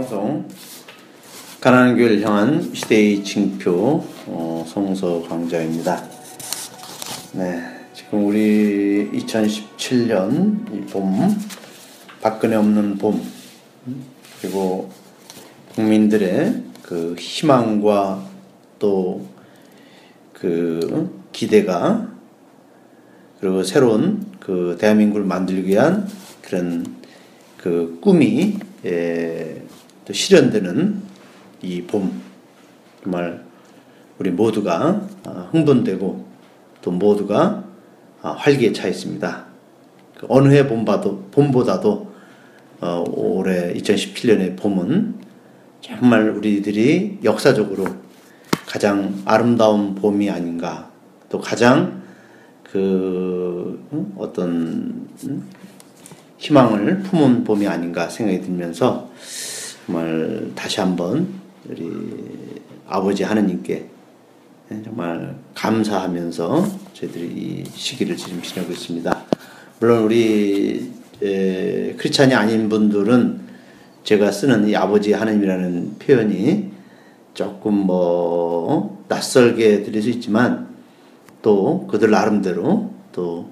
방송 가난한 교회를 향한 시대의 징표 어, 성서 강좌입니다. 네, 지금 우리 2017년 이 봄, 박근혜 없는 봄 그리고 국민들의 그 희망과 또 그 기대가 그리고 새로운 그 대한민국을 만들기 위한 그런 그 꿈이 예, 또 실현되는 이 봄 정말 우리 모두가 아, 흥분되고 또 모두가 아, 활기에 차 있습니다. 그 어느 해 봄보다도, 봄보다도 어, 올해 2017년의 봄은 정말 우리들이 역사적으로 가장 아름다운 봄이 아닌가 또 가장 그 어떤 희망을 품은 봄이 아닌가 생각이 들면서 정말 다시 한번 우리 아버지 하느님께 정말 감사하면서 저희들이 이 시기를 지금 지내고 있습니다. 물론 우리 에, 크리스찬이 아닌 분들은 제가 쓰는 이 아버지 하느님이라는 표현이 조금 뭐 낯설게 들릴 수 있지만 또 그들 나름대로 또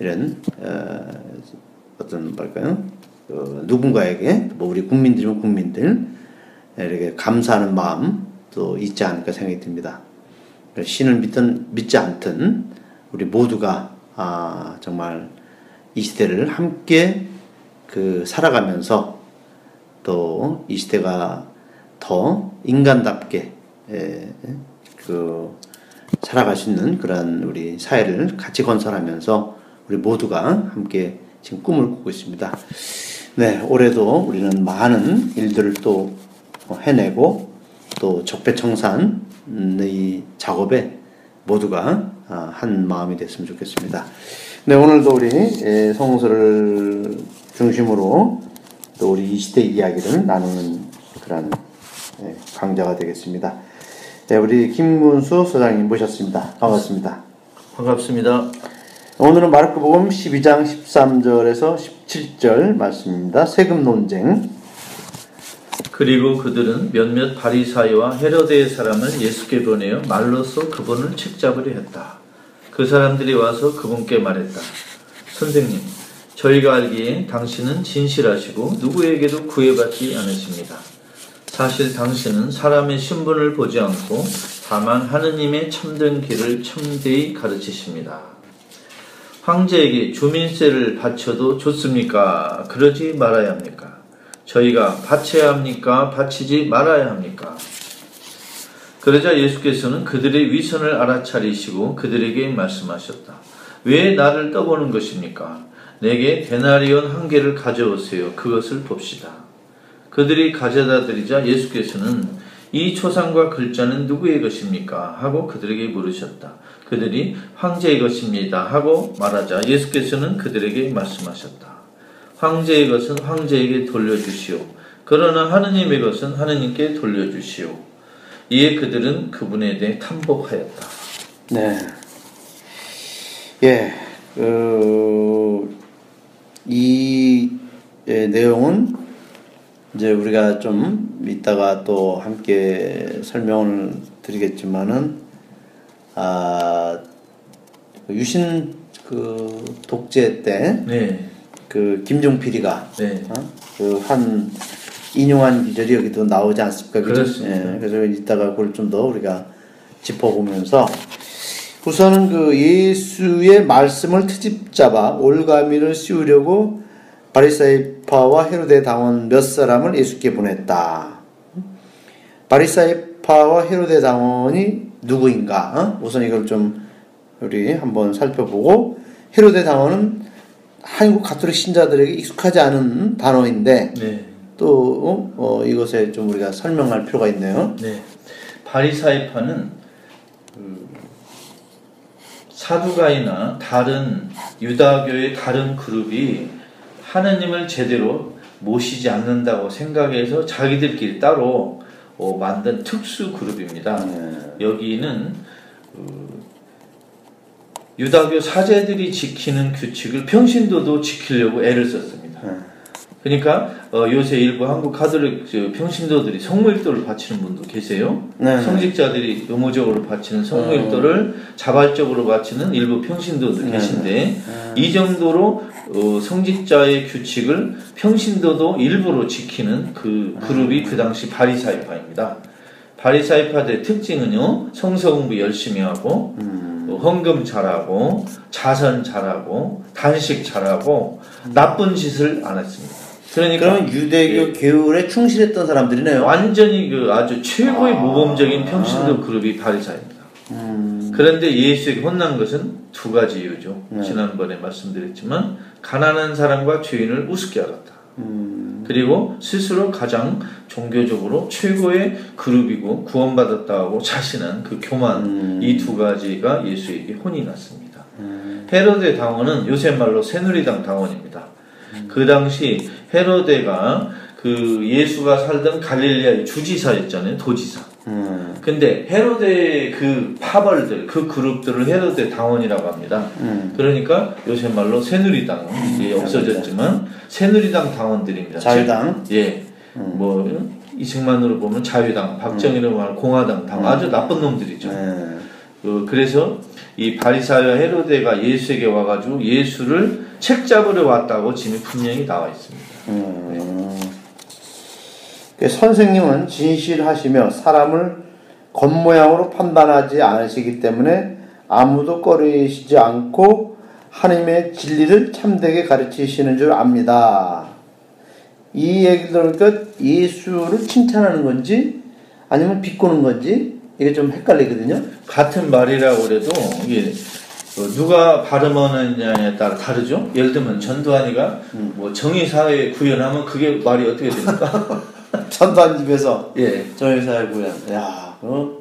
이런 어, 어떤 뭐랄까요 어, 누군가에게 뭐 우리 국민들이면 국민들 이렇게 감사하는 마음 또 있지 않을까 생각이 듭니다. 신을 믿든 믿지 않든 우리 모두가 아 정말 이 시대를 함께 그 살아가면서 또 이 시대가 더 인간답게 에, 그 살아갈 수 있는 그런 우리 사회를 같이 건설하면서 우리 모두가 함께 지금 꿈을 꾸고 있습니다. 네, 올해도 우리는 많은 일들을 또 해내고 또 적폐청산의 작업에 모두가 아, 한 마음이 됐으면 좋겠습니다. 네, 오늘도 우리 성서를 중심으로 또 우리 이 시대 이야기를 나누는 그런 강좌가 되겠습니다. 네, 우리 김문수 소장님 모셨습니다. 반갑습니다. 반갑습니다. 오늘은 마르크복음 12장 13절에서 17절 말씀입니다. 세금 논쟁. 그리고 그들은 몇몇 바리사이와 헤로데의 사람을 예수께 보내어 말로써 그분을 책잡으려 했다. 그 사람들이 와서 그분께 말했다. 선생님, 저희가 알기에 당신은 진실하시고 누구에게도 구애받지 않으십니다. 사실 당신은 사람의 신분을 보지 않고 다만 하느님의 참된 길을 참되이 가르치십니다. 황제에게 주민세를 바쳐도 좋습니까? 그러지 말아야 합니까? 저희가 바쳐야 합니까? 바치지 말아야 합니까? 그러자 예수께서는 그들의 위선을 알아차리시고 그들에게 말씀하셨다. 왜 나를 떠보는 것입니까? 내게 데나리온 한 개를 가져오세요. 그것을 봅시다. 그들이 가져다 드리자 예수께서는 이 초상과 글자는 누구의 것입니까? 하고 그들에게 물으셨다. 그들이 황제의 것입니다. 하고 말하자 예수께서는 그들에게 말씀하셨다. 황제의 것은 황제에게 돌려주시오. 그러나 하느님의 것은 하느님께 돌려주시오. 이에 그들은 그분에 대해 탐복하였다. 네. 예, 그, 이 예, 내용은 이제 우리가 좀 이따가 또 함께 설명을 드리겠지만은 아 유신 그 독재 때 네. 그 김종필이가 네. 어? 그한 인용한 기절이 여기도 나오지 않습니까? 그죠? 예, 그래서 이따가 그걸 좀 더 우리가 짚어보면서 우선은 그 예수의 말씀을 트집 잡아 올가미를 씌우려고 바리사이파와 헤로데 당원 몇 사람을 예수께 보냈다. 바리사이파와 헤로데 당원이 누구인가? 어? 우선 이걸 좀 우리 한번 살펴보고 헤로데 당원은 한국 가톨릭 신자들에게 익숙하지 않은 단어인데 네. 또 어, 이것에 좀 우리가 설명할 필요가 있네요. 네. 바리사이파는 그 사두가이나 다른 유다교의 다른 그룹이 하느님을 제대로 모시지 않는다고 생각해서 자기들끼리 따로 어, 만든 특수 그룹입니다. 네. 여기는 그 유다교 사제들이 지키는 규칙을 평신도도 지키려고 애를 썼습니다. 네. 그러니까 어, 요새 일부 한국 카톨릭 저 평신도들이 성모일도를 바치는 분도 계세요. 네. 어. 성직자들이 의무적으로 바치는 성모일도를 자발적으로 바치는 일부 평신도들 네. 계신데 이 정도로 어, 성직자의 규칙을 평신도도 일부러 지키는 그 그룹이 그 당시 바리사이파입니다. 바리사이파들의 특징은요 성서 공부 열심히 하고 음. 어, 헌금 잘하고 자선 잘하고 단식 잘하고 나쁜 짓을 안 했습니다. 그러니까 그러면 유대교 계율에 충실했던 사람들이네요. 완전히 그 아주 최고의 아. 모범적인 평신도 그룹이 바리사입니다. 음. 그런데 예수에게 혼난 것은 두 가지 이유죠. 네. 지난번에 말씀드렸지만 가난한 사람과 죄인을 우습게 알았다. 음. 그리고 스스로 가장 종교적으로 최고의 그룹이고 구원받았다고 자신한 그 교만 음. 이두 가지가 예수에게 혼이 났습니다. 음. 헤로데 당원은 요새 말로 새누리당 당원입니다. 그 당시 헤로데가 그 예수가 살던 갈릴리아의 주지사였잖아요, 도지사. 음. 근데 헤로데 그 파벌들, 그 그룹들을 헤로데 당원이라고 합니다. 음. 그러니까 요새 말로 새누리당 이 없어졌지만 새누리당 당원들입니다. 자유당. 예. 음. 뭐 이승만으로 보면 자유당, 박정희로 말하면 공화당 당 아주 나쁜 놈들이죠. 네. 그, 그래서 이 바리사와 헤로데가 예수에게 와가지고 예수를 책 잡으러 왔다고 지금 분명히 나와 있습니다. 음. 그 선생님은 진실하시며 사람을 겉모양으로 판단하지 않으시기 때문에 아무도 꺼리시지 않고 하나님의 진리를 참되게 가르치시는 줄 압니다. 이 얘기를 들으니까 예수를 칭찬하는 건지 아니면 비꼬는 건지 이게 좀 헷갈리거든요. 같은 말이라고 그래도 이게 어, 누가 발음하느냐에 따라 다르죠. 예를 들면 전두환이가 뭐 정의사회 구현하면 그게 말이 어떻게 됩니까? 전두환 집에서 예. 정의사회 구현. 야, 어?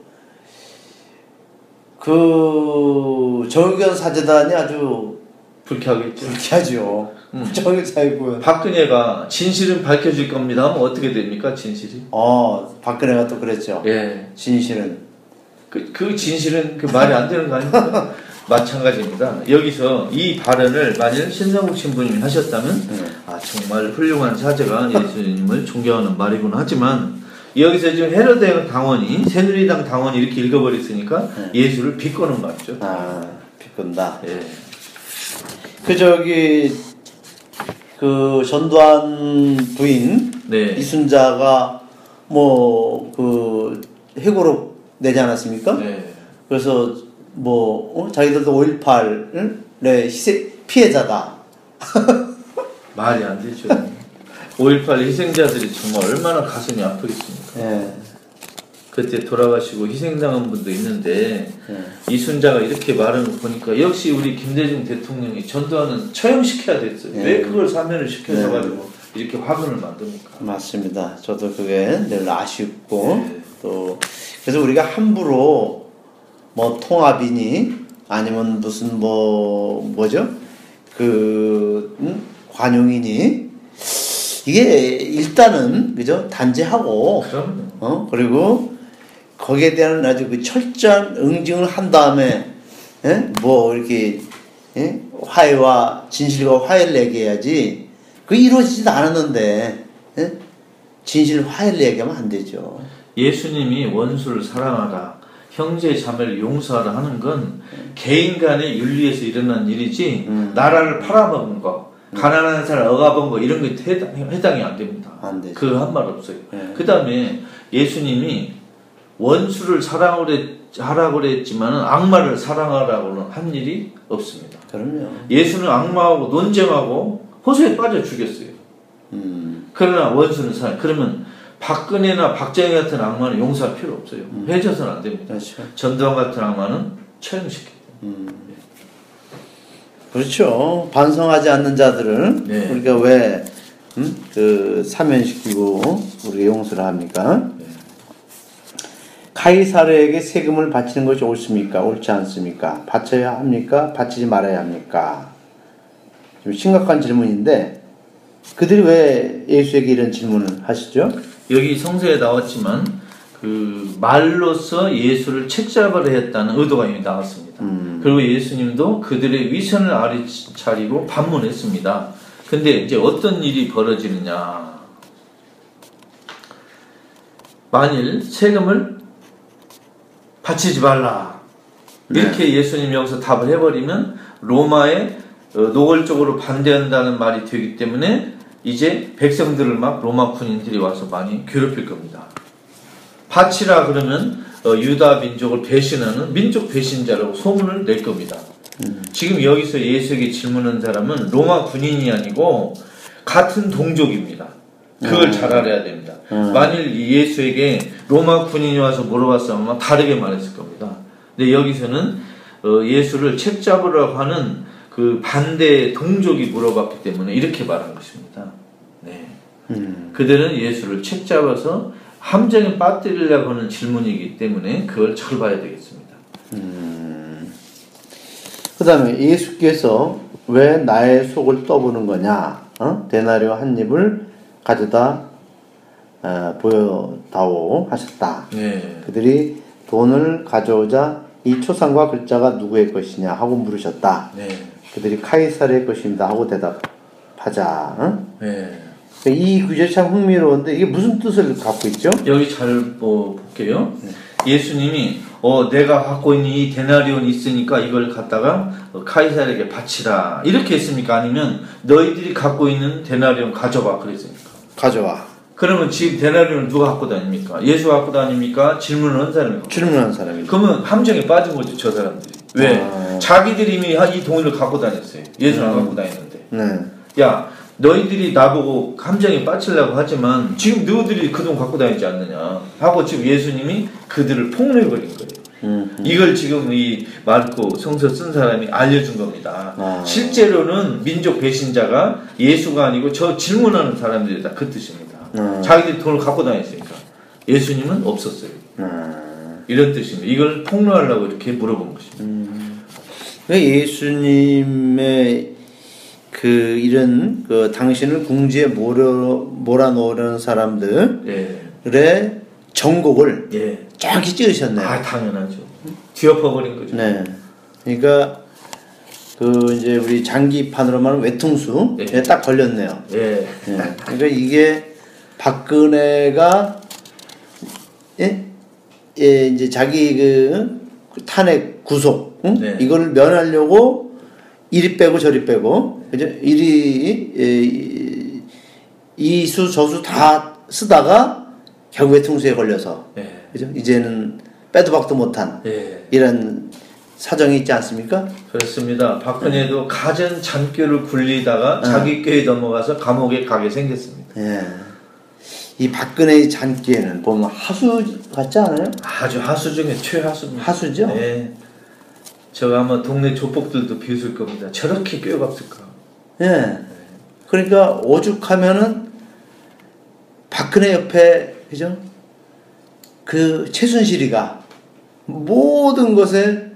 그 정의견 사재단이 아주 불쾌하겠죠. 불쾌하죠. 음. 정의사회 구현. 박근혜가 진실은 밝혀질 겁니다 하면 어떻게 됩니까? 진실이? 어, 박근혜가 또 그랬죠. 예. 진실은. 그, 그 진실은 그 말이 안 되는 거 아닙니까? 마찬가지입니다. 여기서 이 발언을 만일 신성국 신부님이 하셨다면 네. 아 정말 훌륭한 사제가 예수님을 존경하는 말이구나 하지만 여기서 지금 헤로데 당원이 새누리당 당원이 이렇게 읽어버렸으니까 네. 예수를 비꼬는 말이죠. 아, 비건다. 예. 그 저기 그 전두환 부인 네. 이순자가 뭐 그 해고로 내지 않았습니까? 네. 그래서 뭐 어? 자기들도 5.18의 희생 피해자다. 말이 안 되죠. 5.18 희생자들이 정말 얼마나 가슴이 아프겠습니까? 예. 그때 돌아가시고 희생당한 분도 있는데 예. 이순자가 이렇게 말하는 거 보니까 역시 우리 김대중 대통령이 전두환은 처형시켜야 됐어요. 예. 왜 그걸 사면을 시켜줘가지고 이렇게 화근을 만듭니까? 맞습니다. 저도 그게 늘 아쉽고 네. 또 그래서 우리가 함부로 뭐 통합이니 아니면 무슨 뭐 뭐죠 그 음? 관용이니 이게 일단은 그죠 단죄하고. 어 그리고 거기에 대한 아주 그 철저한 응징을 한 다음에 예? 뭐 이렇게 예? 화해와 진실과 화해를 얘기해야지 그 이루어지지도 않았는데 예? 진실 화해를 얘기하면 안 되죠. 예수님이 원수를 사랑하라, 형제 자매를 용서하라 하는 건 개인 간의 윤리에서 일어난 일이지 음. 나라를 팔아먹은 거, 가난한 사람 억압한 거 이런 게 해당, 해당이 안 됩니다. 안 되죠. 그 한 말 없어요. 예. 그 다음에 예수님이 원수를 사랑하라고 그랬지만 악마를 사랑하라고는 한 일이 없습니다. 그럼요. 예수는 악마하고 논쟁하고 호소에 빠져 죽였어요. 음, 그러나 원수는 사랑. 그러면 박근혜나 박정희 같은 악마는 용서할 필요 없어요. 음. 해줘서는 안 됩니다. 그렇죠. 전두환 같은 악마는 처형시켜요. 음. 그렇죠. 반성하지 않는 자들을 네. 우리가 왜, 음? 그, 사면시키고 우리가 용서를 합니까? 네. 카이사르에게 세금을 바치는 것이 옳습니까? 옳지 않습니까? 바쳐야 합니까? 바치지 말아야 합니까? 좀 심각한 질문인데, 그들이 왜 예수에게 이런 질문을 하시죠? 여기 성서에 나왔지만 그 말로서 예수를 책잡으려 했다는 의도가 이미 나왔습니다. 음. 그리고 예수님도 그들의 위선을 아리차리고 반문했습니다. 근데 이제 어떤 일이 벌어지느냐. 만일 세금을 바치지 말라. 이렇게 예수님 여기서 답을 해버리면 로마에 어, 노골적으로 반대한다는 말이 되기 때문에 이제 백성들을 막 로마 군인들이 와서 많이 괴롭힐 겁니다. 바치라 그러면 어, 유다 민족을 배신하는 민족 배신자라고 소문을 낼 겁니다. 지금 여기서 예수에게 질문한 사람은 로마 군인이 아니고 같은 동족입니다. 그걸 음. 잘 알아야 됩니다. 음. 만일 이 예수에게 로마 군인이 와서 물어봤으면 다르게 말했을 겁니다. 근데 여기서는 어, 예수를 책 잡으라고 하는 그 반대 동족이 물어봤기 때문에 이렇게 말한 것입니다. 네. 음. 그들은 예수를 책 잡아서 함정에 빠뜨리려고 하는 질문이기 때문에 그걸 잘 봐야 되겠습니다. 그 다음에 예수께서 왜 나의 속을 떠보는 거냐? 어? 데나리오 한 입을 가져다 어, 보여다오 하셨다. 네. 그들이 돈을 가져오자 이 초상과 글자가 누구의 것이냐 하고 물으셨다. 네. 그들이 카이사르의 것입니다 하고 대답하자. 어? 네. 이 구절 참 흥미로운데 이게 무슨 뜻을 갖고 있죠? 여기 잘 뭐, 볼게요. 예수님이 어 내가 갖고 있는 이 데나리온 있으니까 이걸 갖다가 어, 카이사르에게 바치라 이렇게 했습니까? 아니면 너희들이 갖고 있는 데나리온 가져봐 그랬습니까? 가져와. 그러면 지금 데나리온을 누가 갖고 다닙니까? 예수가 갖고 다닙니까? 질문을 한 사람이 갖고 질문하는 사람이. 그러면 함정에 빠진 거죠 저 사람들이 왜? 아. 자기들이 이미 이 돈을 갖고 다녔어요 예수는 안 갖고 다녔는데 네. 야 너희들이 나보고 함정에 빠치려고 하지만 지금 너희들이 그 돈 갖고 다니지 않느냐 하고 지금 예수님이 그들을 폭로해버린 거예요 음. 이걸 지금 이 마르코 성서 쓴 사람이 알려준 겁니다 아. 실제로는 민족 배신자가 예수가 아니고 저 질문하는 사람들이다 그 뜻입니다 음. 자기들이 돈을 갖고 다녔으니까 예수님은 없었어요 음. 이런 뜻입니다 이걸 폭로하려고 이렇게 물어본 것입니다 그러니까 예수님의 그 이런 그 당신을 궁지에 몰아 몰아넣으려는 사람들의 예. 정곡을 예. 쫙 찌으셨네요. 아 당연하죠. 뒤엎어버린 거죠. 네. 그러니까 그 이제 우리 장기판으로 말하면 외퉁수에 예. 딱 걸렸네요. 예. 예. 그러니까 이게 박근혜가 예? 예, 이제 자기 그 탄핵 구속 응? 네. 이걸 면하려고 이리 빼고 저리 빼고 그죠? 이리 예, 이- 이수 저수 다 쓰다가 결국에 통수에 걸려서 예. 그죠? 이제는 빼도 박도 못한 예. 이런 사정이 있지 않습니까? 그렇습니다. 박근혜도 가전 잔꾀를 굴리다가 네. 자기 꾀에 넘어가서 감옥에 가게 생겼습니다. 예. 이 박근혜의 잔기에는 보면 하수 같지 않아요? 아주 하수 중에 최하수입니다. 하수죠? 네. 저 아마 동네 조폭들도 비웃을 겁니다. 저렇게 꾀가 없을까? 예. 그러니까 오죽하면은 박근혜 옆에 그죠? 그 최순실이가 모든 것에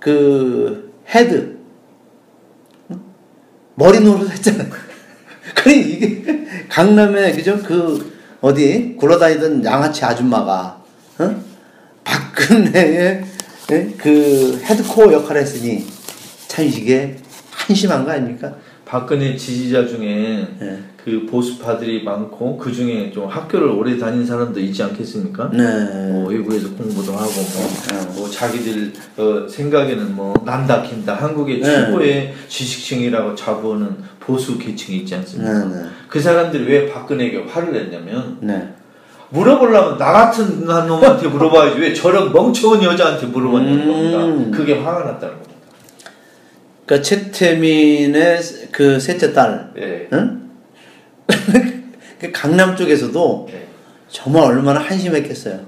그 head 응? 머리 노릇 했잖아요. 그래 이게 강남에 그죠? 그 어디 굴러다니던 양아치 아줌마가 어? 박근혜의 예? 그 headquarter 역할을 했으니 참 이게 한심한 거 아닙니까? 박근혜 지지자 중에 예. 그 보수파들이 많고 그 중에 좀 학교를 오래 다닌 사람도 있지 않겠습니까? 네. 뭐 외국에서 공부도 하고 뭐, 뭐 자기들 어, 생각에는 뭐 난다 긴다 한국의 네. 최고의 지식층이라고 자부하는 보수 계층이 있지 않습니까? 네, 네. 그 사람들이 왜 박근혜에게 화를 냈냐면 네. 물어보려면 나 같은 한 놈한테 물어봐야지 왜 저런 멍청한 여자한테 물어봤냐는 음. 겁니다. 그게 화가 났다는 겁니다. 그러니까 최태민의 그 셋째 딸, 예. 응? 그 강남 쪽에서도 예. 정말 얼마나 한심했겠어요.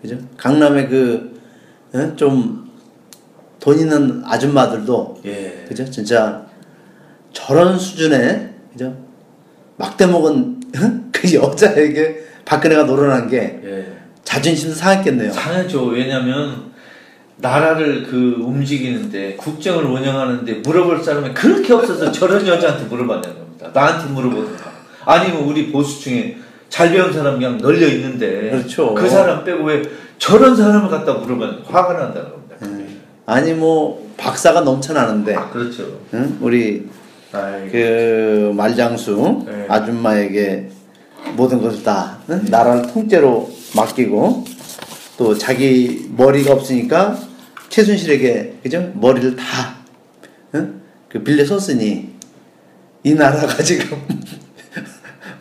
그죠? 강남의 그, 좀, 돈 있는 아줌마들도, 예. 그죠? 진짜, 저런 수준의, 그죠? 막대 먹은, 응? 그 여자에게 박근혜가 노련한 게 예. 자존심도 상했겠네요. 상하죠. 왜냐면 나라를 그 움직이는데 국정을 운영하는데 물어볼 사람이 그렇게 없어서 저런 여자한테 물어봤냐는 겁니다. 나한테 물어보든가. 아니면 우리 보수층에 잘 배운 사람 그냥 널려 있는데 그렇죠. 그 사람 빼고 왜 저런 사람을 갖다 물어봤냐 화가 난다는 겁니다. 그게. 아니, 뭐, 박사가 넘쳐나는데, 아, 그렇죠. 응? 우리 아이고. 그 말장수 네. 아줌마에게 모든 것을 다 응? 나라를 통째로 맡기고 또 자기 머리가 없으니까 최순실에게 그죠 머리를 다 응? 그 빌려 썼으니 이 나라가 지금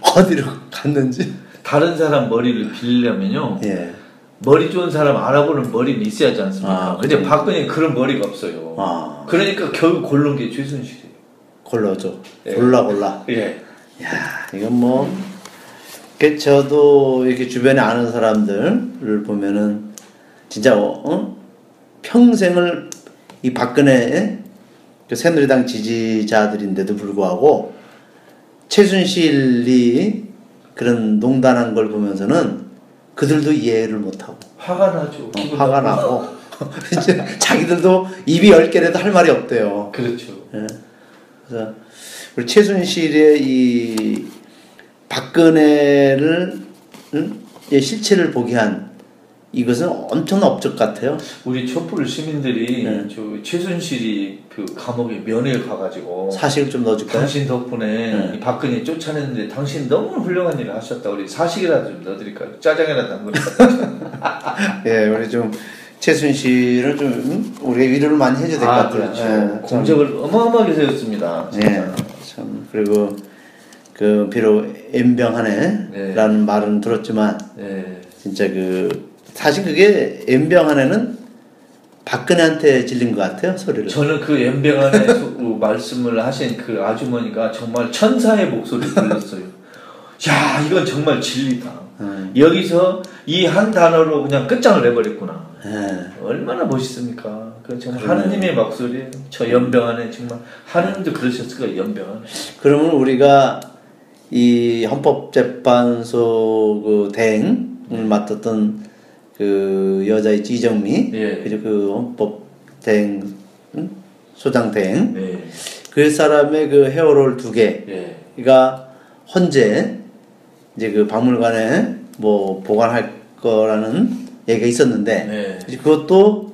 어디로 갔는지 다른 사람 머리를 빌리려면요. 예. 머리 좋은 사람 알아보는 머리는 있어야지 않습니까? 아, 근데? 박근혜 그런 머리가 없어요. 아 그러니까 결국 고른 게 최순실이에요. 골라줘 예. 골라 골라 예. 야 이건 뭐그 저도 이렇게 주변에 아는 사람들을 보면은 진짜 어? 어? 평생을 이 박근혜 그 새누리당 지지자들인데도 불구하고 최순실이 그런 농단한 걸 보면서는 그들도 이해를 못하고 화가 나죠. 어, 화가. 나고 자기들도 입이 열 개라도 할 말이 없대요. 그렇죠. 예. 그래서 우리 최순실의 이 박근혜를 응? 의 실체를 보게 한 이것은 엄청난 업적 같아요. 우리 촛불 시민들이 네. 저 최순실이 그 감옥에 면회를 가가지고 사식을 좀 넣어줄까요? 당신 덕분에 네. 이 박근혜 쫓아냈는데 당신 너무 훌륭한 일을 하셨다. 우리 사식이라도 좀 넣어드릴까요? 짜장이라도 한 거. 예, 우리 좀 최순실을 좀 응? 우리가 위로를 많이 해줘야 될것 아, 같아요. 그렇죠. 예, 참. 공적을 어마어마하게 세웠습니다. 예, 참 그리고 그 비록 엠병하네라는 말은 들었지만 예. 진짜 그 사실 그게 엠병하네는 박근혜한테 질린 것 같아요 소리를. 저는 그 연병안에 소- 말씀을 하신 그 아주머니가 정말 천사의 목소리를 들렸어요. 야, 이건 정말 진리다. 음. 여기서 이 한 단어로 그냥 끝장을 내버렸구나. 예. 얼마나 멋있습니까? 그 정말. 하느님의 목소리예요. 저 연병 안에 정말 하느님도 그러셨을 거예요. 연병 안에. 그러면 우리가 이 헌법재판소 그 대행을 맡았던 그 여자 있지 이정미 예. 그죠 그 헌법 대행 응? 소장 대행 네. 그 사람의 그 헤어롤 두 예. 개가 헌재 이제 그 박물관에 뭐 보관할 거라는 얘기가 있었는데 네. 그것도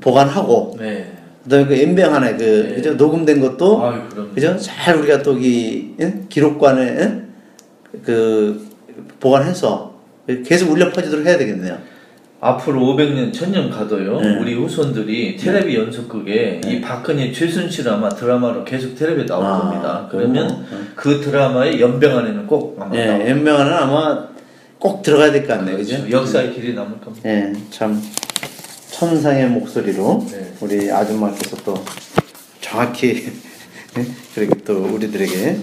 보관하고 네. 그다음에 그 엠병 하나 그 네. 그죠 녹음된 것도 아유. 그죠? 잘 우리가 또기 기록관에 예? 그 보관해서 계속 울려 퍼지도록 해야 되겠네요. 앞으로 500년, 1000년 가도요. 네. 우리 후손들이 텔레비 연속극에 이 박근혜 최순실 아마 드라마로 계속 텔레비에 나올 아, 겁니다. 그러면 오. 그 드라마의 연병 안에는 꼭 아마 예, 나올 엠병하는 아마 꼭 들어가야 될 것 같네요, 그죠? 그렇죠. 역사의 길이 남을 겁니다. 예, 참 천상의 목소리로 네. 우리 아줌마께서 또 정확히 예? 그렇게 또 우리들에게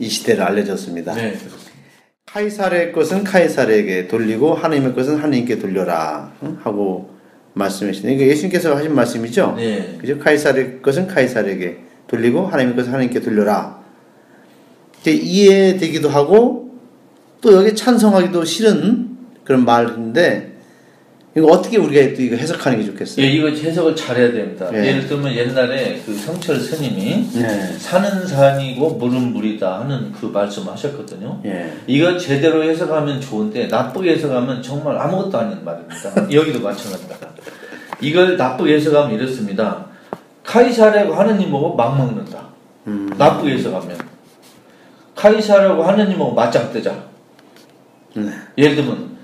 이 시대를 알려줬습니다. 네. 카이사르의 것은 카이사르에게 돌리고 하나님의 것은 하나님께 돌려라 응? 하고 말씀하시네. 이거 예수님께서 하신 말씀이죠. 네. 그죠? 카이사르의 것은 카이사르에게 돌리고 하나님의 것은 하나님께 돌려라. 이제 이해되기도 하고 또 여기 찬성하기도 싫은 그런 말인데 이거 어떻게 우리가 또 이거 해석하는 게 좋겠어요? 예, 이거 해석을 잘해야 됩니다. 예. 예를 들면 옛날에 그 성철 스님이 네. 산은 산이고 물은 물이다 하는 그 말씀을 하셨거든요. 예. 이거 제대로 해석하면 좋은데 나쁘게 해석하면 정말 아무것도 아닌 말입니다. 여기도 마찬가지입니다. 이걸 나쁘게 해석하면 이렇습니다. 카이사라고 하느님 보고 막 먹는다. 음. 나쁘게 해석하면 카이사라고 하느님 보고 맞짱 뜨자. 네. 예를 들면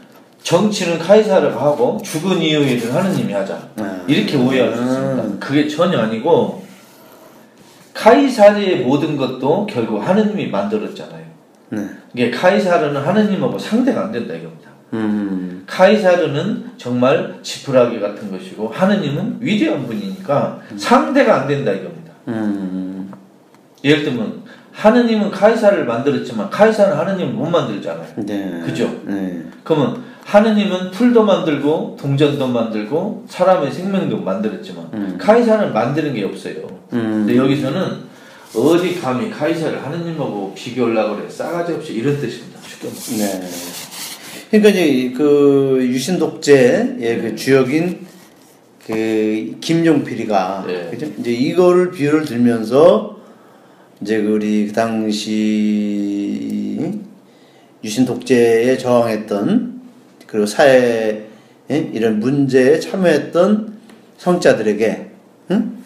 정치는 카이사르가 하고 죽은 이후의 일을 하느님이 하자. 아. 이렇게 오해할 수 있습니다. 음. 그게 전혀 아니고 카이사르의 모든 것도 결국 하느님이 만들었잖아요. 네. 이게 카이사르는 하느님하고 상대가 안 된다 이겁니다. 음. 카이사르는 정말 지푸라기 같은 것이고 하느님은 위대한 분이니까 상대가 안 된다 이겁니다. 음. 예를 들면 하느님은 카이사르를 만들었지만 카이사르는 하느님을 못 만들잖아요. 네. 그죠? 네. 그러면 하느님은 풀도 만들고 동전도 만들고 사람의 생명도 만들었지만 음. 카이사르는 만드는 게 없어요. 음. 근데 여기서는 어디 감히 카이사를 하느님하고 비교하려고 그래 싸가지 없이 이런 뜻입니다. 쉽게. 네. 그러니까 이제 그 유신 독재의 그 주역인 그 김용필이가 네. 그죠? 이제 이거를 비유를 들면서 이제 그 우리 그 당시 유신 독재에 저항했던 그리고 사회 에 이런 문제에 참여했던 성자들에게 응?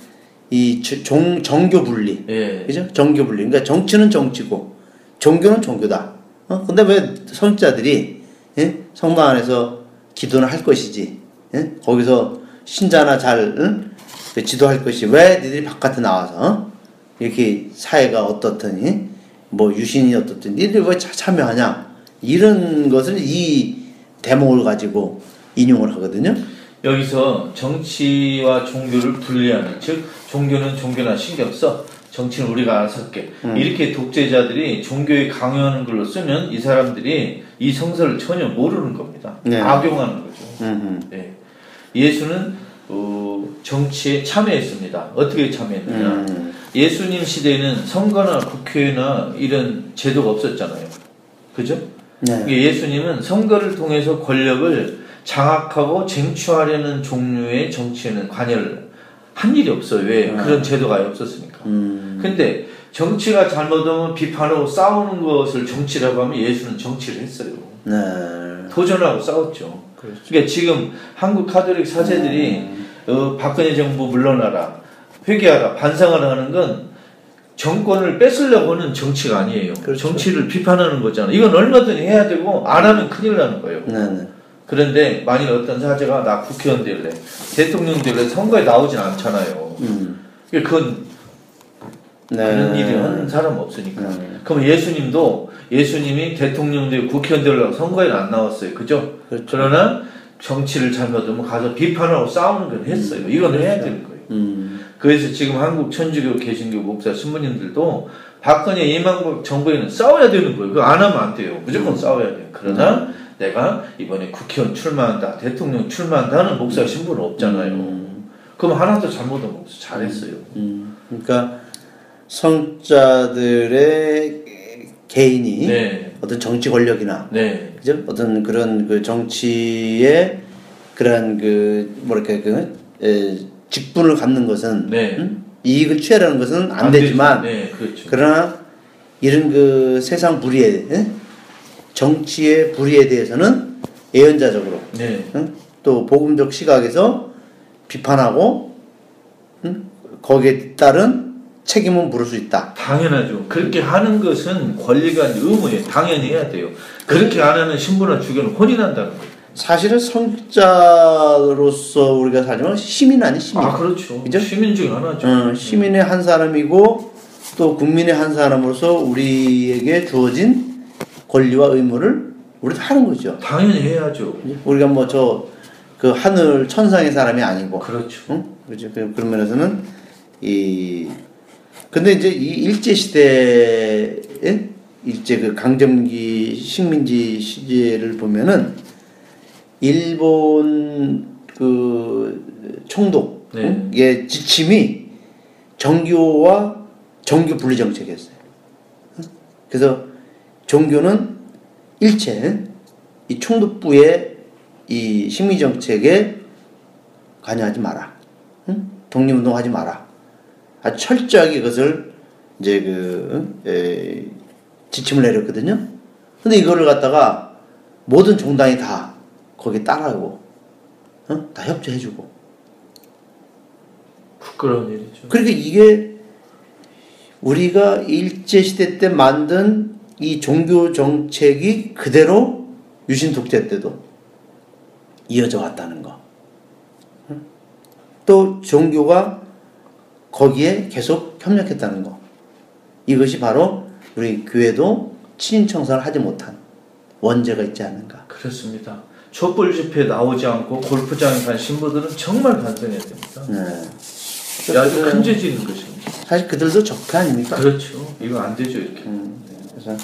이 종, 정교 분리. 예. 그죠? 정교 분리. 그러니까 정치는 정치고 종교는 종교다. 어? 근데 왜 성자들이 예? 성당 안에서 기도는 할 것이지. 예? 거기서 신자나 잘 응? 그 지도할 것이 왜 니들이 바깥에 나와서 어? 이렇게 사회가 어떻더니 뭐 유신이 어떻더니 니들 왜 차- 참여하냐 이런 것을 이 대목을 가지고 인용을 하거든요. 여기서 정치와 종교를 분리하는 즉 종교는 종교나 신경 써 정치는 우리가 알아서 할게 음. 이렇게 독재자들이 종교에 강요하는 걸로 쓰면 이 사람들이 이 성서를 전혀 모르는 겁니다 네. 악용하는 거죠 음, 예. 예수는 어, 정치에 참여했습니다 어떻게 참여했느냐 음. 예수님 시대에는 선거나 국회나 이런 제도가 없었잖아요 그죠? 네. 예수님은 선거를 통해서 권력을 장악하고 쟁취하려는 종류의 정치에는 관여를 한 일이 없어요. 왜? 그런 제도가 없었으니까. 음. 근데 정치가 잘못하면 비판하고 싸우는 것을 정치라고 하면 예수는 정치를 했어요. 네. 도전하고 싸웠죠. 그러니까 지금 한국 카톨릭 사제들이 어, 박근혜 정부 물러나라, 회개하라, 반성하라 하는 건 정권을 뺏으려고 하는 정치가 아니에요. 그렇죠. 정치를 비판하는 거잖아. 이건 얼마든지 해야 되고 안 하면 큰일 나는 거예요. 네, 네. 그런데 만일 어떤 사제가 나 국회의원 될래, 대통령 될래 선거에 나오진 않잖아요. 음. 그건 네. 그런 일이 하는 사람 없으니까. 네. 그럼 예수님도 예수님이 대통령 되고 국회의원 되려고 선거에는 안 나왔어요. 그죠? 그렇죠. 그러나 정치를 잘못하면 가서 비판하고 싸우는 건 했어요. 이건 해야 되는 거예요. 음. 그래서 지금 한국 천주교, 개신교 목사, 신부님들도 박근혜 이명박 정부에는 싸워야 되는 거예요. 그거 안 하면 안 돼요. 무조건 싸워야 돼요. 그러나 내가 이번에 국회의원 출마한다, 대통령 출마한다 하는 목사, 신부는 없잖아요. 음. 그럼 하나도 잘못한 거 없어. 잘했어요. 음. 그러니까 성자들의 개인이 네. 어떤 정치 권력이나 네. 그죠? 어떤 그런 그 정치의 그런 그 뭐랄까 그 에, 직분을 갖는 것은 네. 음? 이익을 취하라는 것은 안, 되지만 되죠. 네, 그렇죠. 그러나 이런 그 세상 불의에 에? 정치의 불의에 대해서는 예언자적으로 네. 응? 또 복음적 시각에서 비판하고 응? 거기에 따른 책임은 물을 수 있다. 당연하죠. 그렇게 하는 것은 권리가 의무예요. 당연히 해야 돼요. 그렇게 안 하는 신부나 주교는 혼이 난다는 거예요. 사실은 성자로서 우리가 살지만 시민 아니 시민. 아, 그렇죠. 그죠? 시민 중에 하나죠. 어, 시민의 한 사람이고 또 국민의 한 사람으로서 우리에게 주어진 권리와 의무를 우리도 하는 거죠. 당연히 해야죠. 우리가 뭐 저 그 하늘 천상의 사람이 아니고 그렇죠. 응? 그렇죠. 그- 그런 면에서는 이 근데 이제 이 일제 시대에 일제 그 강점기 식민지 시제를 보면은 일본 그 총독의 네. 지침이 정교와 정교 분리 정책이었어요. 응? 그래서 종교는 일체 이 총독부의 이 식민 정책에 관여하지 마라. 응? 독립운동하지 마라. 아주 철저하게 그것을 이제 그 에, 지침을 내렸거든요. 근데 이거를 갖다가 모든 정당이 다 거기에 따라하고 어? 다 협조해주고. 부끄러운 일이죠. 그러니까 이게 우리가 일제 시대 때 만든 이 종교 정책이 그대로 유신 독재 때도 이어져 왔다는 거. 응? 또 종교가 거기에 계속 협력했다는 거. 이것이 바로 우리 교회도 친인청사를 하지 못한 원죄가 있지 않는가. 그렇습니다. 촛불 집회 나오지 않고 골프장에 간 신부들은 정말 반성해야 됩니다. 네. 아주 큰죄 짓는 것입니다. 사실 그들도 적폐 아닙니까? 그렇죠. 이거 안 되죠, 이렇게. 음, 네. 그래서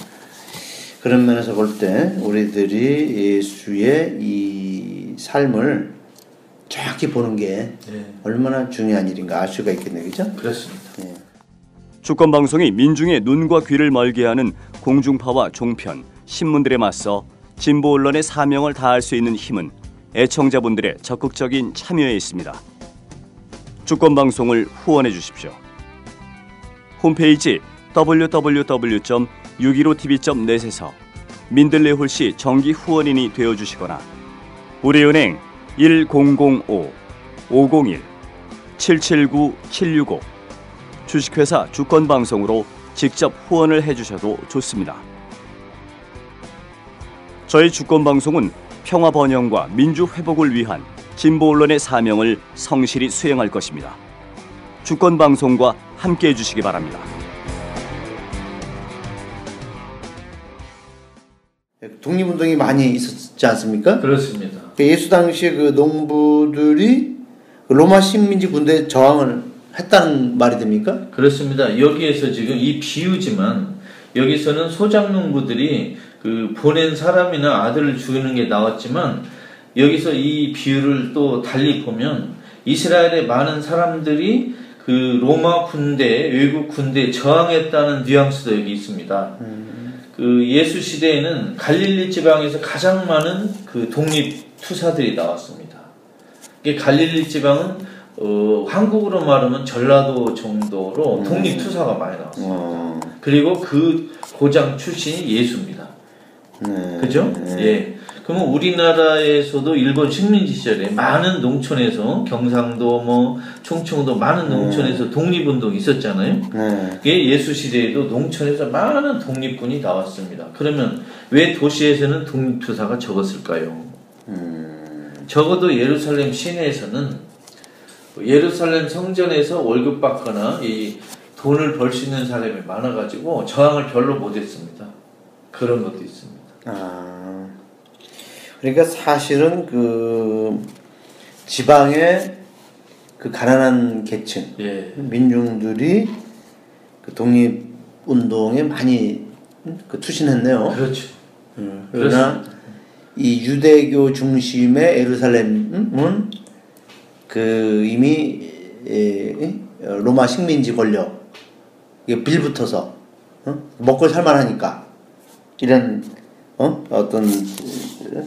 그런 면에서 볼 때 우리들이 예수의 이 삶을 정확히 보는 게 네. 얼마나 중요한 일인가 알 수가 있겠네요, 그죠? 그렇습니다. 네. 주권 방송이 민중의 눈과 귀를 멀게 하는 공중파와 종편, 신문들에 맞서 진보 언론의 사명을 다할 수 있는 힘은 애청자분들의 적극적인 참여에 있습니다. 주권 방송을 후원해 주십시오. 홈페이지 www.615tv.net에서 민들레 홀씨 정기 후원인이 되어 주시거나 우리은행 1005 501 779 765 주식회사 주권방송으로 직접 후원을 해주셔도 좋습니다. 저희 주권 방송은 평화 번영과 민주 회복을 위한 진보 언론의 사명을 성실히 수행할 것입니다. 주권 방송과 함께 해 주시기 바랍니다. 독립운동이 많이 있었지 않습니까? 그렇습니다. 예수 당시에 그 농부들이 로마 식민지 군대에 저항을 했다는 말이 됩니까? 그렇습니다. 여기에서 지금 이 비유지만 여기서는 소작농부들이 그 보낸 사람이나 아들을 죽이는 게 나왔지만 여기서 이 비유를 또 달리 보면 이스라엘의 많은 사람들이 그 로마 군대, 외국 군대에 저항했다는 뉘앙스도 여기 있습니다. 그 예수 시대에는 갈릴리 지방에서 가장 많은 그 독립 투사들이 나왔습니다. 이게 갈릴리 지방은 어, 한국으로 말하면 전라도 정도로 독립 투사가 많이 나왔어요. 어, 그리고 그 고장 출신이 예수입니다. 네. 그죠? 예. 그러면 우리나라에서도 일본 식민지 시절에 많은 농촌에서 경상도 뭐 충청도 많은 농촌에서 독립운동이 있었잖아요. 네. 그게 예수 시대에도 농촌에서 많은 독립군이 나왔습니다. 그러면 왜 도시에서는 독립투사가 적었을까요? 적어도 예루살렘 시내에서는 예루살렘 성전에서 월급 받거나 이 돈을 벌 수 있는 사람이 많아가지고 저항을 별로 못했습니다. 그런 것도 있습니다. 아, 그러니까 사실은 그 지방의 그 가난한 계층 예, 민중들이 그 독립 운동에 많이 그 투신했네요. 그렇죠. 음, 그러나 이 유대교 중심의 예루살렘은 그 이미 예, 로마 식민지 권력 이게 빌붙어서 어? 먹고 살만하니까 이런 어? 어떤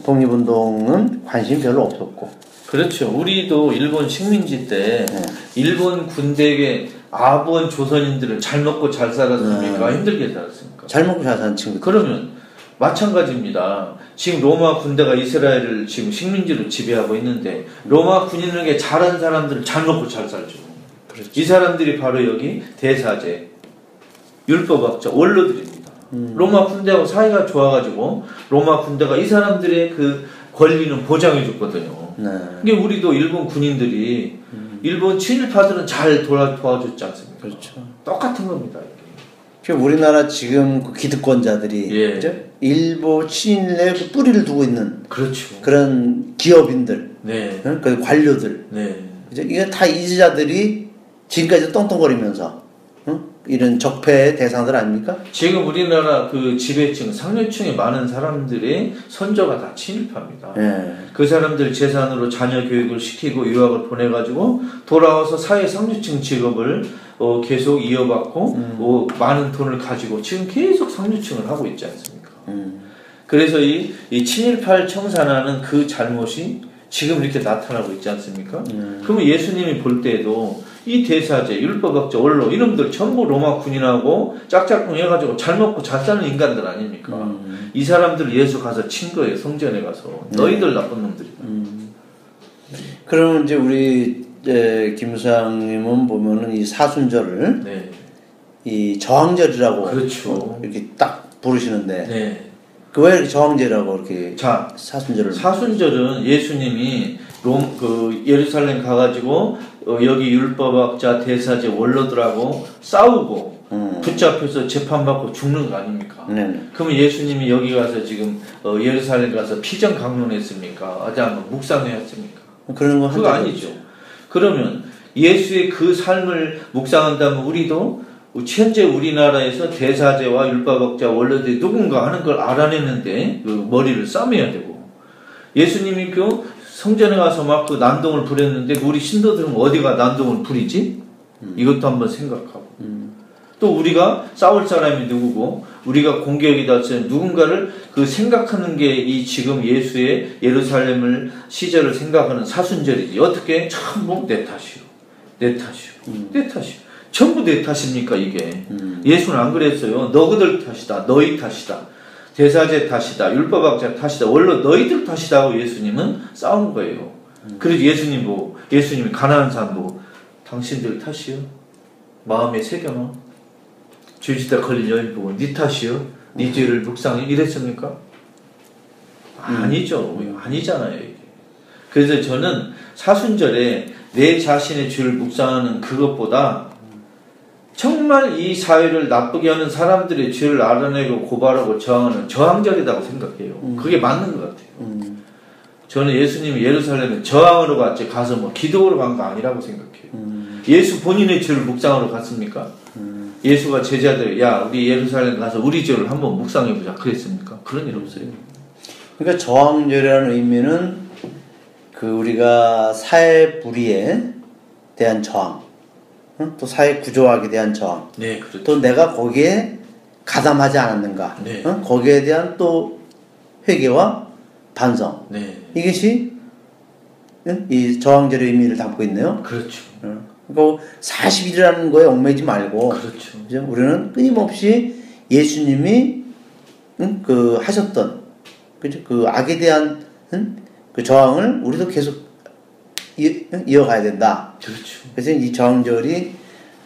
독립운동은 관심 별로 없었고 그렇죠. 우리도 일본 식민지 때 일본 군대에게 아부원 조선인들을 잘 먹고 잘 살았습니까? 힘들게 살았습니까? 잘 먹고 잘 사는 친구들 그러면 마찬가지입니다. 지금 로마 군대가 이스라엘을 지금 식민지로 지배하고 있는데 로마 군인에게 잘한 사람들은 잘 먹고 잘 살죠. 이 사람들이 바로 여기 대사제, 율법학자, 원로들입니다. 로마 군대하고 사이가 좋아가지고 로마 군대가 이 사람들의 그 권리는 보장해 줬거든요. 네. 이게 우리도 일본 군인들이 일본 친일파들은 잘 도와, 도와줬지 않습니까? 그렇죠. 똑같은 겁니다. 이게. 그 우리나라 지금 그 기득권자들이 예. 그죠? 일부 친일의 그 뿌리를 두고 있는 그렇죠. 그런 기업인들, 네, 어? 그 관료들, 네. 그죠? 이게 다 이지자들이 지금까지 똥똥거리면서 어? 이런 적폐의 대상들 아닙니까? 지금 우리나라 그 지배층, 상류층의 많은 사람들의 선조가 다 친일파입니다. 예. 그 사람들 재산으로 자녀 교육을 시키고 유학을 보내가지고 돌아와서 사회 상류층 직업을 어, 계속 이어받고 어, 많은 돈을 가지고 지금 계속 상류층을 하고 있지 않습니까? 음. 그래서 이, 이 친일파를 청산하는 그 잘못이 지금 이렇게 나타나고 있지 않습니까? 그러면 예수님이 볼 때에도 이 대사제, 율법학자, 원로 이놈들 전부 로마 군인하고 짝짝꿍 해가지고 잘 먹고 잘 사는 인간들 아닙니까? 이 사람들 예수 가서 친 거예요 성전에 가서 너희들 나쁜 놈들이다. 그러면 이제 우리 에, 김수장님은 보면은 이 사순절을 네, 이 저항절이라고 그렇죠. 이렇게 딱 부르시는데 네. 그왜 이렇게 저항절이라고 이렇게 자 사순절을 사순절은 예수님이 롬 그 예루살렘 가가지고 어, 여기 율법학자 대사제 원로들하고 싸우고 음. 붙잡혀서 재판받고 죽는 거 아닙니까? 네. 그러면 예수님이 여기 가서 지금 어, 예루살렘 가서 피정 강론했습니까? 한번 묵상했습니까? 그런 거 그거 아니죠. 그러면 예수의 그 삶을 묵상한다면 우리도 현재 우리나라에서 대사제와 율법학자 원로들이 누군가 하는 걸 알아내는데 그 머리를 싸매야 되고 예수님이 그 성전에 가서 막 그 난동을 부렸는데 우리 신도들은 어디가 난동을 부리지? 이것도 한번 생각하고. 또 우리가 싸울 사람이 누구고 우리가 공격이다 했을 때 누군가를 그 생각하는 게 이 지금 예수의 예루살렘을 시절을 생각하는 사순절이지. 어떻게? 전부 내 탓이요. 내 탓이요. 내 탓이요. 전부 내 탓입니까 이게? 예수는 안 그랬어요. 너희들 탓이다. 너희 탓이다 대사제 탓이다 율법학자 탓이다 원로 너희들 탓이다 하고 예수님은 싸운 거예요 그래서 예수님 보고 예수님이 가난한 사람 보고 당신들 탓이요 마음에 새겨놔. 죄지다 걸린 여인 보고 네 탓이요? 네 죄를 묵상해 이랬습니까? 아니죠. 아니잖아요. 이게. 그래서 저는 사순절에 내 자신의 죄를 묵상하는 그것보다 정말 이 사회를 나쁘게 하는 사람들의 죄를 알아내고 고발하고 저항하는 저항절이라고 생각해요. 그게 맞는 것 같아요. 음, 저는 예수님이 예루살렘에 저항하러 갔지 가서 뭐 기도하러 간거 아니라고 생각해요. 음, 예수 본인의 죄를 묵상하러 갔습니까? 예수가 제자들 야 우리 예루살렘 가서 우리 죄를 한번 묵상해 보자 그랬습니까? 그런 일 없어요. 그러니까 저항절이라는 의미는 그 우리가 사회 불의에 대한 저항, 응? 또 사회 구조학에 대한 저항, 네 그렇죠. 또 내가 거기에 가담하지 않았는가, 네. 응? 거기에 대한 또 회개와 반성 네 이것이 응? 이 저항절의 의미를 담고 있네요. 그렇죠. 응? 그러니까 40일이라는 거에 얽매지 말고 그렇죠. 그죠? 우리는 끊임없이 예수님이 응? 그 하셨던 그죠? 그 악에 대한 응? 그 저항을 우리도 계속 이? 이어가야 된다. 그렇죠. 그래서 이 저항절이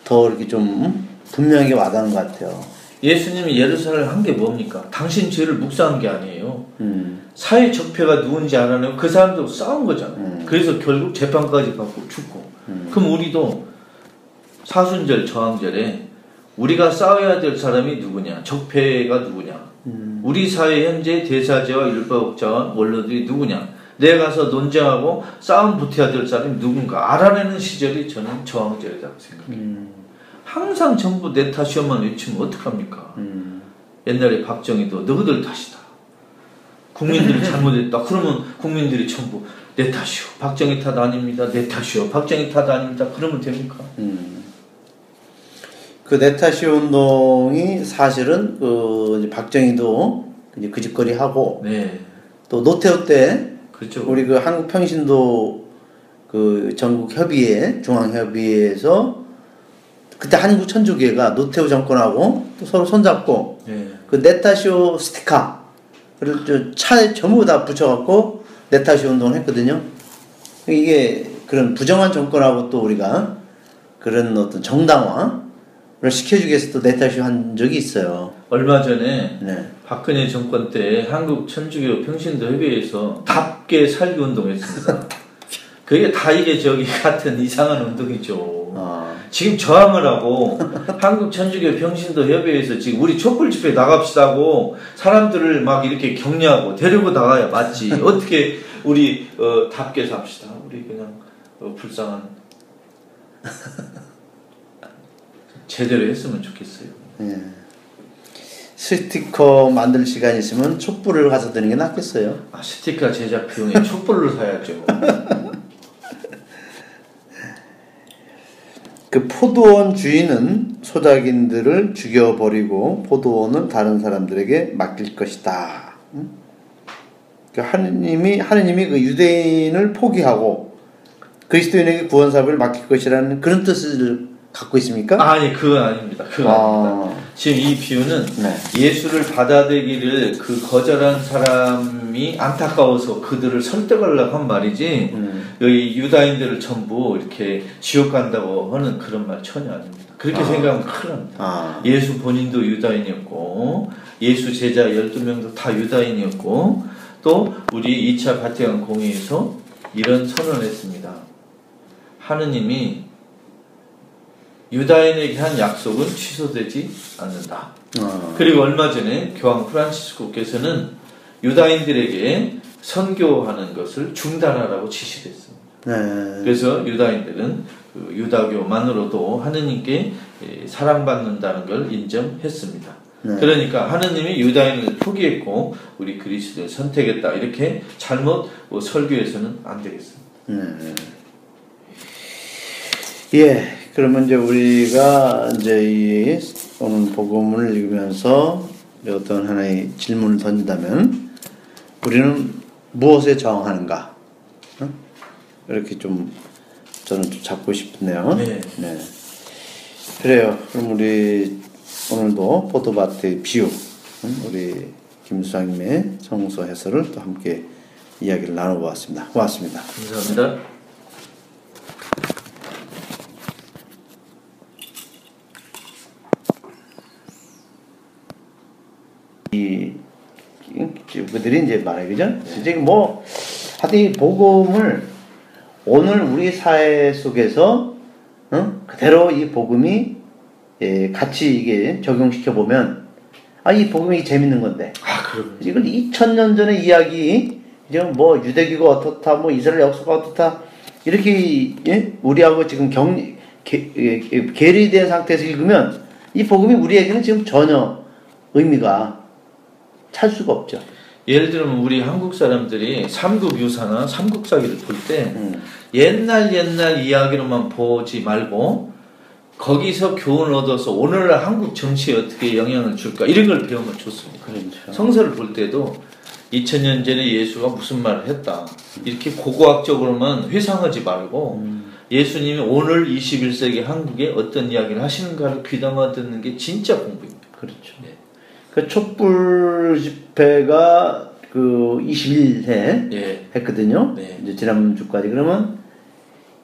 더 이렇게 좀 분명하게 와닿는 것 같아요. 예수님이 예루살렘 한게 뭡니까? 당신 죄를 묵상한 게 아니에요. 음, 사회 적폐가 누군지 알아내고 그 사람도 싸운 거잖아요. 음. 그래서 결국 재판까지 받고 죽고. 그럼 우리도 사순절 저항절에 우리가 싸워야 될 사람이 누구냐? 적폐가 누구냐? 우리 사회 현재 대사제와 율법자와 원로들이 누구냐? 내가 가서 논쟁하고 싸움 붙여야 될 사람이 누군가 알아내는 시절이 저는 저항절이라고 생각해요. 항상 전부 내 탓이야만 외치면 어떡합니까? 음, 옛날에 박정희도 너희들 탓이다. 국민들이 잘못했다. 그러면 국민들이 전부 내 탓이요. 박정희 탓 아닙니다. 내 탓이요. 박정희 탓 아닙니다. 그러면 됩니까? 음. 그 네타시 운동이 사실은 그 박정희도 이제 그 짓거리 하고 네. 또 노태우 때 그렇죠. 우리 그 한국 평신도 그 전국 협의회 중앙 협의회에서 그때 한국 천주교회가 노태우 정권하고 또 서로 손잡고 네. 그 네타쇼 스티커를 저 차에 전부 다 붙여갖고 네타쇼 운동을 했거든요. 이게 그런 부정한 정권하고 또 우리가 그런 어떤 정당화를 시켜주기 위해서 또 네타쇼 한 적이 있어요. 얼마 전에 네. 박근혜 정권 때 한국 천주교 평신도 협의회에서 답게 살기 운동했습니다. 그게 다 이게 저기 같은 이상한 운동이죠. 아, 지금 저항을 하고 한국 천주교 평신도 협의회에서 지금 우리 촛불 집회 나갑시다고 사람들을 막 이렇게 격려하고 데리고 나가야 맞지. 어떻게 우리 어, 답게 삽시다. 우리 그냥 어, 불쌍한 제대로 했으면 좋겠어요. 예. 스티커 만들 시간 있으면 촛불을 가서 드는 게 낫겠어요. 아, 스티커 제작 비용에 촛불을 사야죠. 그 포도원 주인은 소작인들을 죽여버리고 포도원을 다른 사람들에게 맡길 것이다. 응? 그 하느님이 하느님이 그 유대인을 포기하고 그리스도인에게 구원 사업을 맡길 것이라는 그런 뜻을 갖고 있습니까? 아니 그건 아닙니다. 그건 아닙니다. 아, 지금 이 비유는 네. 예수를 받아들이기를 그 거절한 사람이 안타까워서 그들을 설득하려고 한 말이지 음. 여기 유다인들을 전부 이렇게 지옥 간다고 하는 그런 말 전혀 아닙니다. 그렇게 아. 생각하면 큰일 납니다. 아, 예수 본인도 유다인이었고 예수 제자 12명도 다 유다인이었고 또 우리 2차 바티칸 공회에서 이런 선언을 했습니다. 하느님이 유다인에게 한 약속은 취소되지 않는다. 아, 그리고 얼마 전에 교황 프란치스코께서는 유다인들에게 선교하는 것을 중단하라고 지시했습니다. 네. 그래서 유다인들은 그 유다교만으로도 하느님께 예, 사랑받는다는 걸 인정했습니다. 네. 그러니까 하느님이 유다인을 포기했고 우리 그리스도를 선택했다 이렇게 잘못 뭐 설교해서는 안 되겠습니다. 네. 예, 그러면 이제 우리가 이제 이 오늘 복음을 읽으면서 어떤 하나의 질문을 던진다면 우리는 무엇에 저항하는가? 응? 이렇게 좀 저는 좀 잡고 싶네요. 네. 네. 그래요. 그럼 우리 오늘도 포도밭의 비유, 응? 우리 김수장님의 성서 해설을 또 함께 이야기를 나눠보았습니다. 고맙습니다. 감사합니다. 이, 이 그들이 이제 말해 그죠? 이제 뭐 하여튼 이 복음을 오늘 우리 사회 속에서 어? 그대로 이 복음이 예, 같이 이게 적용시켜 보면 아 이 복음이 재밌는 건데 아, 그럼 이건 2000년 전의 이야기 이제 뭐 유대교가 어떻다 뭐 이스라엘 역사가 어떻다 이렇게 예? 우리하고 지금 경 계, 예, 상태에서 읽으면 이 복음이 우리에게는 지금 전혀 의미가 찰 수가 없죠. 예를 들면 우리 한국 사람들이 삼국 유사나 삼국사기를 볼때 음. 옛날 옛날 이야기로만 보지 말고 거기서 교훈을 얻어서 오늘날 한국 정치에 어떻게 영향을 줄까 이런 걸 배우면 좋습니다. 그렇죠. 성서를 볼 때도 2000년 전에 예수가 무슨 말을 했다. 이렇게 고고학적으로만 회상하지 말고 예수님이 오늘 21세기 한국에 어떤 이야기를 하시는가를 귀담아 듣는 게 진짜 공부입니다. 그렇죠. 네. 그 촛불 집회가 그 21회 예. 했거든요. 네. 이제 지난 주까지 그러면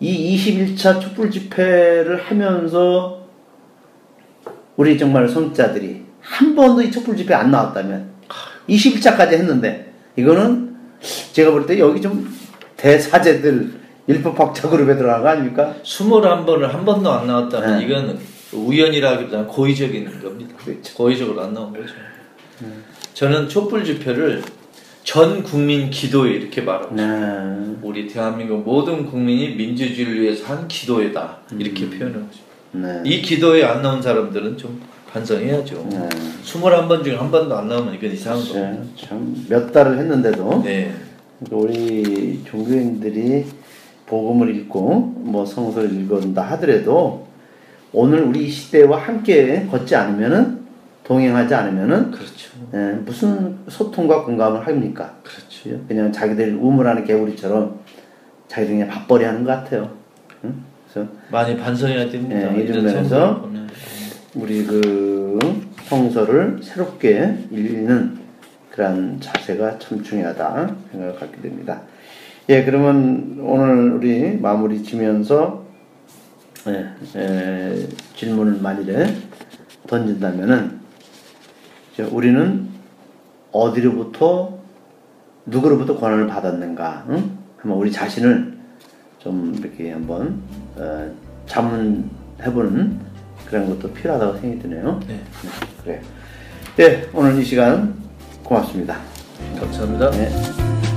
이 21차 촛불 집회를 하면서 우리 정말 선자들이 한 번도 이 촛불 집회 안 나왔다면 21차까지 했는데 이거는 제가 볼 때 여기 좀 대사제들 일법학자 그룹에 들어간 거 아닙니까? 21번을 한 번도 안 나왔다면 네. 이건 우연이라기보다는 고의적인 겁니다. 그렇죠. 고의적으로 안 나온 거죠. 저는 촛불 집회를 전 국민 기도회 이렇게 말하고 싶어요. 네. 우리 대한민국 모든 국민이 민주주의를 위해서 한 기도회다 이렇게 표현하고 싶어요. 네. 이 기도에 안 나온 사람들은 좀 반성해야죠. 네. 21번 중에 한 번도 안 나오면 이건 이상한 겁니다. 참몇 달을 했는데도 네. 우리 종교인들이 복음을 읽고 뭐 성서를 읽는다 하더라도 오늘 우리 이 시대와 함께 걷지 않으면은 동행하지 않으면은 그렇죠. 예, 무슨 소통과 공감을 합니까? 그렇죠. 그냥 자기들 우물하는 개구리처럼 자기들 그냥 밥벌이 하는 것 같아요. 응? 그래서 많이 반성해야 됩니다. 네, 이런 면에서. 우리 그 성서를 새롭게 읽는 그런 자세가 참 중요하다 생각을 갖게 됩니다. 예, 그러면 오늘 우리 마무리 지면서 예, 예, 질문을 만일에 던진다면은 우리는 어디로부터 누구로부터 권한을 받았는가? 응? 한번 우리 자신을 좀 이렇게 한번 어, 자문해보는 그런 것도 필요하다고 생각이 드네요. 네. 그래. 네, 오늘 이 시간 고맙습니다. 감사합니다. 네.